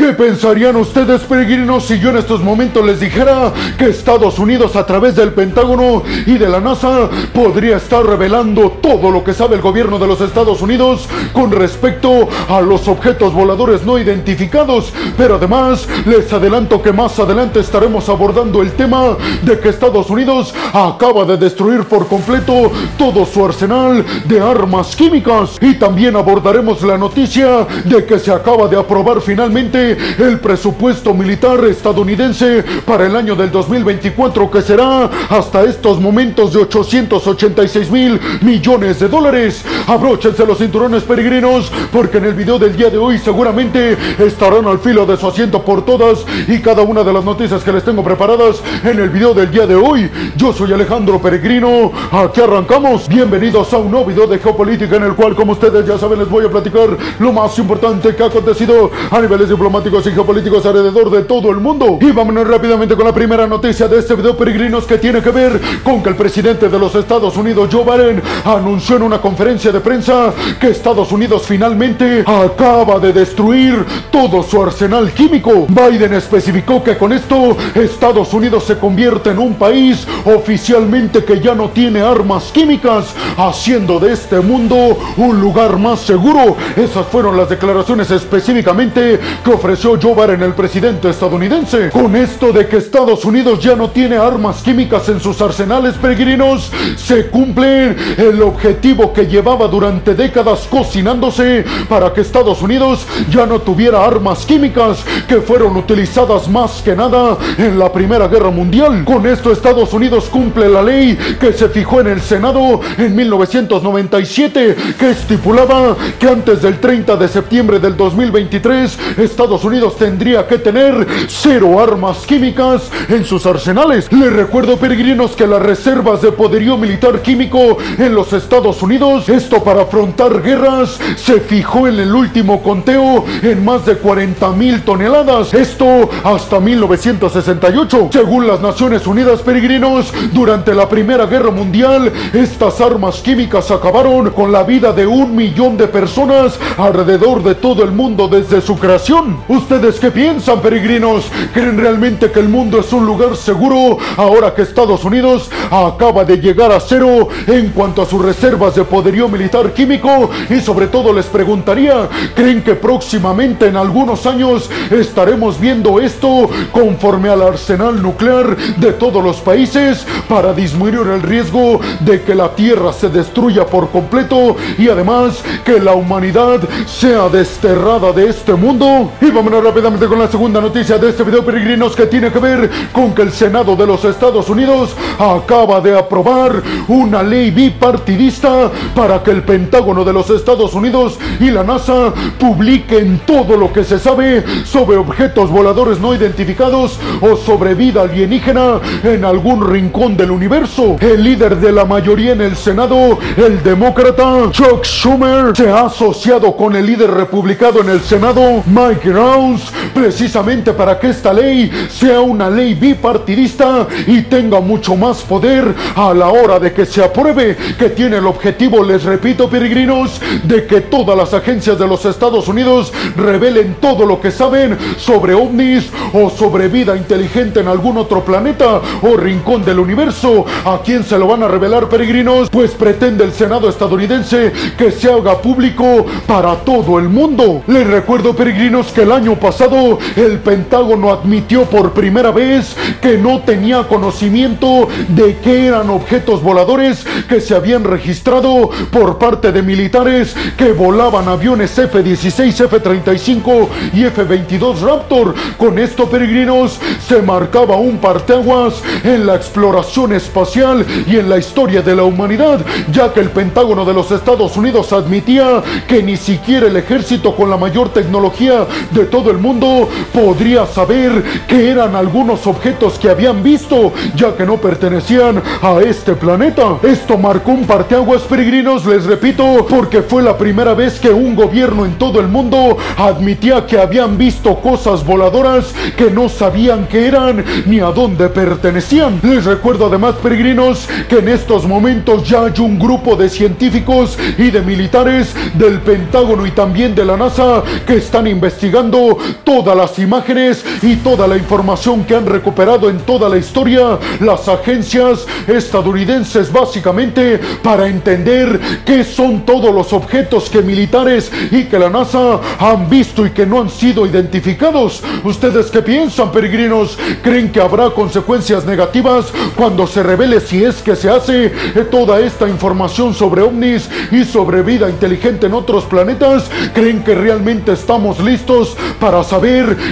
¿Qué pensarían ustedes, peregrinos, si yo en estos momentos les dijera que Estados Unidos a través del Pentágono y de la NASA podría estar revelando todo lo que sabe el gobierno de los Estados Unidos con respecto a los objetos voladores no identificados? Pero además, les adelanto que más adelante estaremos abordando el tema de que Estados Unidos acaba de destruir por completo todo su arsenal de armas químicas. Y también abordaremos la noticia de que se acaba de aprobar finalmente el presupuesto militar estadounidense para el año del 2024 que será hasta estos momentos de 886 mil millones de dólares. Abróchense los cinturones peregrinos porque en el video del día de hoy seguramente estarán al filo de su asiento por todas y cada una de las noticias que les tengo preparadas en el video del día de hoy. Yo soy Alejandro Peregrino, aquí arrancamos. Bienvenidos a un nuevo video de geopolítica en el cual como ustedes ya saben les voy a platicar lo más importante que ha acontecido a niveles diplomáticos y geopolíticos alrededor de todo el mundo. Y vámonos rápidamente con la primera noticia de este video, peregrinos, que tiene que ver con que el presidente de los Estados Unidos, Joe Biden, anunció en una conferencia de prensa que Estados Unidos finalmente acaba de destruir todo su arsenal químico. Biden especificó que con esto Estados Unidos se convierte en un país oficialmente que ya no tiene armas químicas, haciendo de este mundo un lugar más seguro. Esas fueron las declaraciones específicamente que ofreció Joe Biden, el presidente estadounidense. Con esto de que Estados Unidos ya no tiene armas químicas en sus arsenales peregrinos, se cumple el objetivo que llevaba durante décadas cocinándose para que Estados Unidos ya no tuviera armas químicas que fueron utilizadas más que nada en la Primera Guerra Mundial. Con esto Estados Unidos cumple la ley que se fijó en el Senado en 1997 que estipulaba que antes del 30 de septiembre del 2023 Estados Unidos tendría que tener cero armas químicas en sus arsenales. Les recuerdo, peregrinos, que las reservas de poderío militar químico en los Estados Unidos, esto para afrontar guerras, se fijó en el último conteo en más de 40 mil toneladas. Esto hasta 1968. Según las Naciones Unidas, peregrinos, durante la Primera Guerra Mundial, estas armas químicas acabaron con la vida de un millón de personas alrededor de todo el mundo desde su creación. ¿Ustedes qué piensan, peregrinos? ¿Creen realmente que el mundo es un lugar seguro ahora que Estados Unidos acaba de llegar a cero en cuanto a sus reservas de poderío militar químico? Y sobre todo les preguntaría, ¿creen que próximamente en algunos años estaremos viendo esto conforme al arsenal nuclear de todos los países para disminuir el riesgo de que la Tierra se destruya por completo y además que la humanidad sea desterrada de este mundo? Vámonos rápidamente con la segunda noticia de este video, peregrinos, que tiene que ver con que el Senado de los Estados Unidos acaba de aprobar una ley bipartidista para que el Pentágono de los Estados Unidos y la NASA publiquen todo lo que se sabe sobre objetos voladores no identificados o sobre vida alienígena en algún rincón del universo. El líder de la mayoría en el Senado, el demócrata Chuck Schumer, se ha asociado con el líder republicano en el Senado, Mike Rose precisamente para que esta ley sea una ley bipartidista y tenga mucho más poder a la hora de que se apruebe, que tiene el objetivo, les repito peregrinos, de que todas las agencias de los Estados Unidos revelen todo lo que saben sobre ovnis o sobre vida inteligente en algún otro planeta o rincón del universo. ¿A quién se lo van a revelar peregrinos? Pues pretende el Senado estadounidense que se haga público para todo el mundo. Les recuerdo peregrinos que el año pasado el Pentágono admitió por primera vez que no tenía conocimiento de que eran objetos voladores que se habían registrado por parte de militares que volaban aviones F-16, F-35 y F-22 Raptor. Con esto, peregrinos, se marcaba un parteaguas en la exploración espacial y en la historia de la humanidad, ya que el Pentágono de los Estados Unidos admitía que ni siquiera el ejército con la mayor tecnología de todo el mundo podría saber que eran algunos objetos que habían visto, ya que no pertenecían a este planeta. Esto marcó un parteaguas peregrinos, les repito, porque fue la primera vez que un gobierno en todo el mundo admitía que habían visto cosas voladoras que no sabían qué eran ni a dónde pertenecían. Les recuerdo además, peregrinos, que en estos momentos ya hay un grupo de científicos y de militares del Pentágono y también de la NASA que están investigando todo todas las imágenes y toda la información que han recuperado en toda la historia las agencias estadounidenses básicamente para entender qué son todos los objetos que militares y que la NASA han visto y que no han sido identificados. ¿Ustedes qué piensan, peregrinos? ¿Creen que habrá consecuencias negativas cuando se revele si es que se hace toda esta información sobre ovnis y sobre vida inteligente en otros planetas? ¿Creen que realmente estamos listos para saber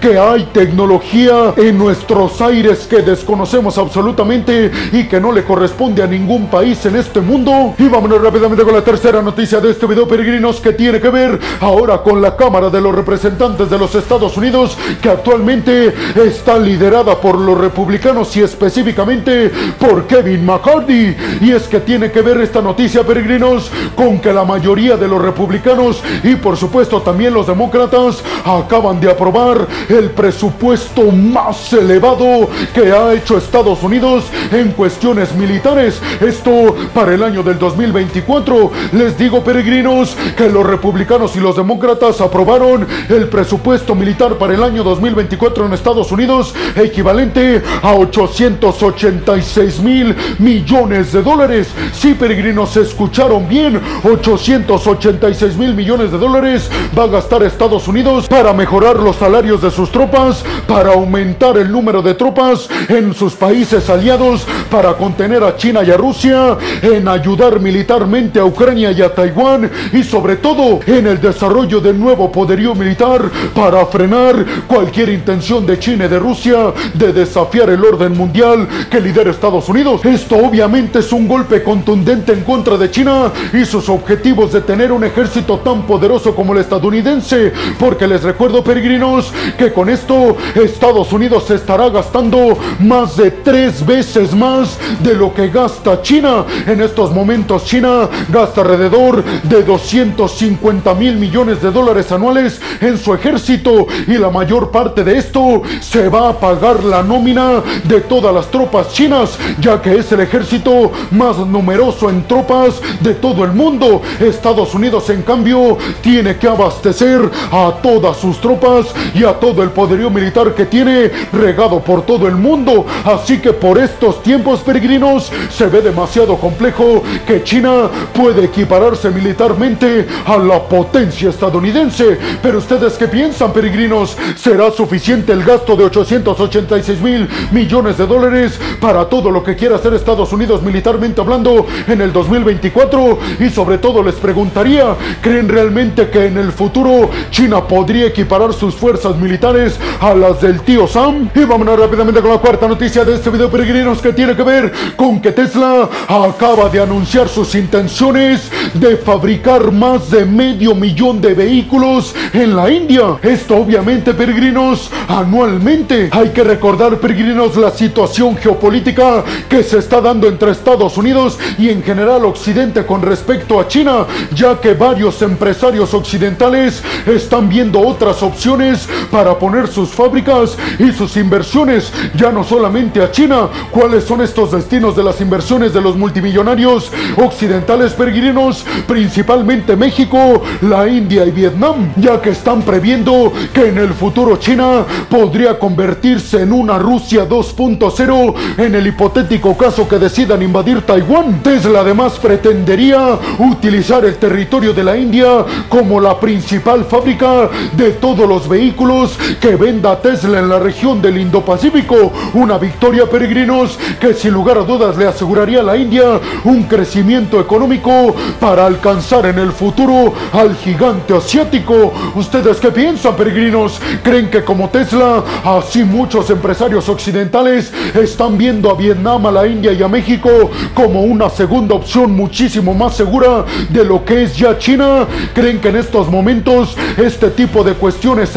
que hay tecnología en nuestros aires que desconocemos absolutamente y que no le corresponde a ningún país en este mundo? Y vámonos rápidamente con la tercera noticia de este video, peregrinos, que tiene que ver ahora con la Cámara de los Representantes de los Estados Unidos, que actualmente está liderada por los republicanos y específicamente por Kevin McCarthy. Y es que tiene que ver esta noticia, peregrinos, con que la mayoría de los republicanos y por supuesto también los demócratas acaban de aprobar el presupuesto más elevado que ha hecho Estados Unidos en cuestiones militares. Esto para el año del 2024. Les digo, peregrinos, que los republicanos y los demócratas aprobaron el presupuesto militar para el año 2024 en Estados Unidos, equivalente a 886 mil millones de dólares. Sí, peregrinos, escucharon bien, 886 mil millones de dólares va a gastar Estados Unidos para mejorar los salarios de sus tropas, para aumentar el número de tropas en sus países aliados, para contener a China y a Rusia, en ayudar militarmente a Ucrania y a Taiwán y sobre todo en el desarrollo del nuevo poderío militar para frenar cualquier intención de China y de Rusia de desafiar el orden mundial que lidera Estados Unidos. Esto obviamente es un golpe contundente en contra de China y sus objetivos de tener un ejército tan poderoso como el estadounidense, porque les recuerdo peregrinos que con esto Estados Unidos estará gastando más de tres veces más de lo que gasta China. En estos momentos China gasta alrededor de 250 mil millones de dólares anuales en su ejército y la mayor parte de esto se va a pagar la nómina de todas las tropas chinas, ya que es el ejército más numeroso en tropas de todo el mundo. Estados Unidos, en cambio, tiene que abastecer a todas sus tropas y a todo el poderío militar que tiene regado por todo el mundo. Así que por estos tiempos peregrinos se ve demasiado complejo que China puede equipararse militarmente a la potencia estadounidense. Pero ustedes qué piensan, peregrinos? ¿Será suficiente el gasto de 886 mil millones de dólares para todo lo que quiera hacer Estados Unidos militarmente hablando en el 2024? Y sobre todo les preguntaría, ¿creen realmente que en el futuro China podría equiparar sus fuerzas militares a las del tío Sam? Y vámonos rápidamente con la cuarta noticia de este video, peregrinos, que tiene que ver con que Tesla acaba de anunciar sus intenciones de fabricar más de medio millón de vehículos en la India. Esto obviamente, peregrinos, anualmente. Hay que recordar, peregrinos, la situación geopolítica que se está dando entre Estados Unidos y en general Occidente con respecto a China, ya que varios empresarios occidentales están viendo otras opciones para poner sus fábricas y sus inversiones, ya no solamente a China. ¿Cuáles son estos destinos de las inversiones de los multimillonarios occidentales peregrinos? Principalmente México, la India y Vietnam, ya que están previendo que en el futuro China podría convertirse en una Rusia 2.0 en el hipotético caso que decidan invadir Taiwán. Tesla además pretendería utilizar el territorio de la India como la principal fábrica de todos los vehículos que venda Tesla en la región del Indo-Pacífico. Una victoria, peregrinos, que sin lugar a dudas le aseguraría a la India un crecimiento económico para alcanzar en el futuro al gigante asiático. ¿Ustedes qué piensan, peregrinos? ¿Creen que como Tesla, así muchos empresarios occidentales están viendo a Vietnam, a la India y a México como una segunda opción muchísimo más segura de lo que es ya China? ¿Creen que en estos momentos este tipo de cuestiones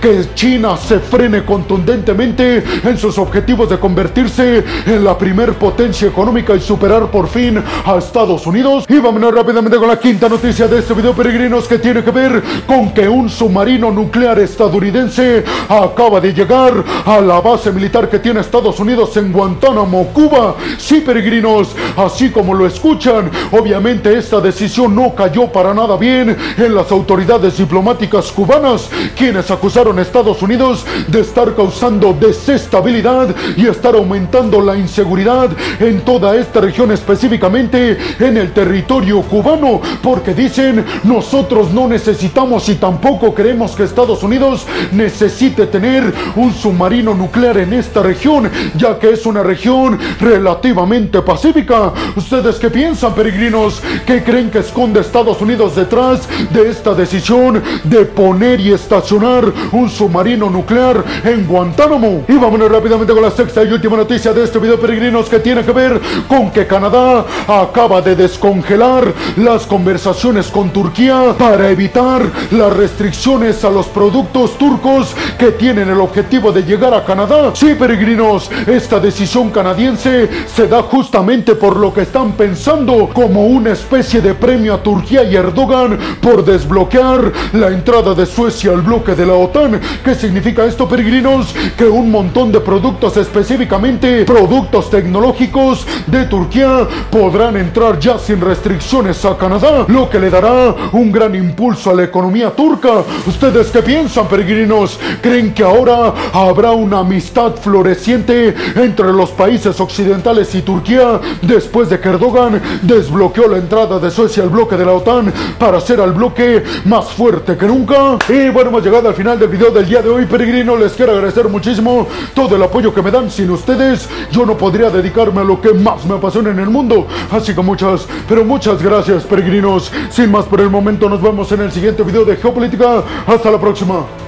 que China se frene contundentemente en sus objetivos de convertirse en la primer potencia económica y superar por fin a Estados Unidos? Y vámonos rápidamente con la quinta noticia de este video, peregrinos, que tiene que ver con que un submarino nuclear estadounidense acaba de llegar a la base militar que tiene Estados Unidos en Guantánamo, Cuba. Sí, peregrinos, así como lo escuchan, obviamente esta decisión no cayó para nada bien en las autoridades diplomáticas cubanas, quienes acusaron a Estados Unidos de estar causando desestabilidad y estar aumentando la inseguridad en toda esta región, específicamente en el territorio cubano, porque dicen nosotros no necesitamos y tampoco creemos que Estados Unidos necesite tener un submarino nuclear en esta región, ya que es una región relativamente pacífica. ¿Ustedes qué piensan, peregrinos? ¿Qué creen que esconde Estados Unidos detrás de esta decisión de poner y estacionar un submarino nuclear en Guantánamo? Y vámonos rápidamente con la sexta y última noticia de este video, peregrinos, que tiene que ver con que Canadá acaba de descongelar las conversaciones con Turquía para evitar las restricciones a los productos turcos que tienen el objetivo de llegar a Canadá. Sí, peregrinos, esta decisión canadiense se da justamente por lo que están pensando como una especie de premio a Turquía y Erdogan por desbloquear la entrada de Suecia al bloque de la OTAN. ¿Qué significa esto, peregrinos? Que un montón de productos, específicamente productos tecnológicos de Turquía, podrán entrar ya sin restricciones a Canadá, lo que le dará un gran impulso a la economía turca. ¿Ustedes qué piensan, peregrinos? ¿Creen que ahora habrá una amistad floreciente entre los países occidentales y Turquía después de que Erdogan desbloqueó la entrada de Suecia al bloque de la OTAN para ser al bloque más fuerte que nunca? Y bueno, hemos llegado al final del video del día de hoy, peregrinos. Les quiero agradecer muchísimo todo el apoyo que me dan. Sin ustedes, yo no podría dedicarme a lo que más me apasiona en el mundo. Así que muchas, pero muchas gracias, peregrinos. Sin más por el momento, nos vemos en el siguiente video de Geopolítica. Hasta la próxima.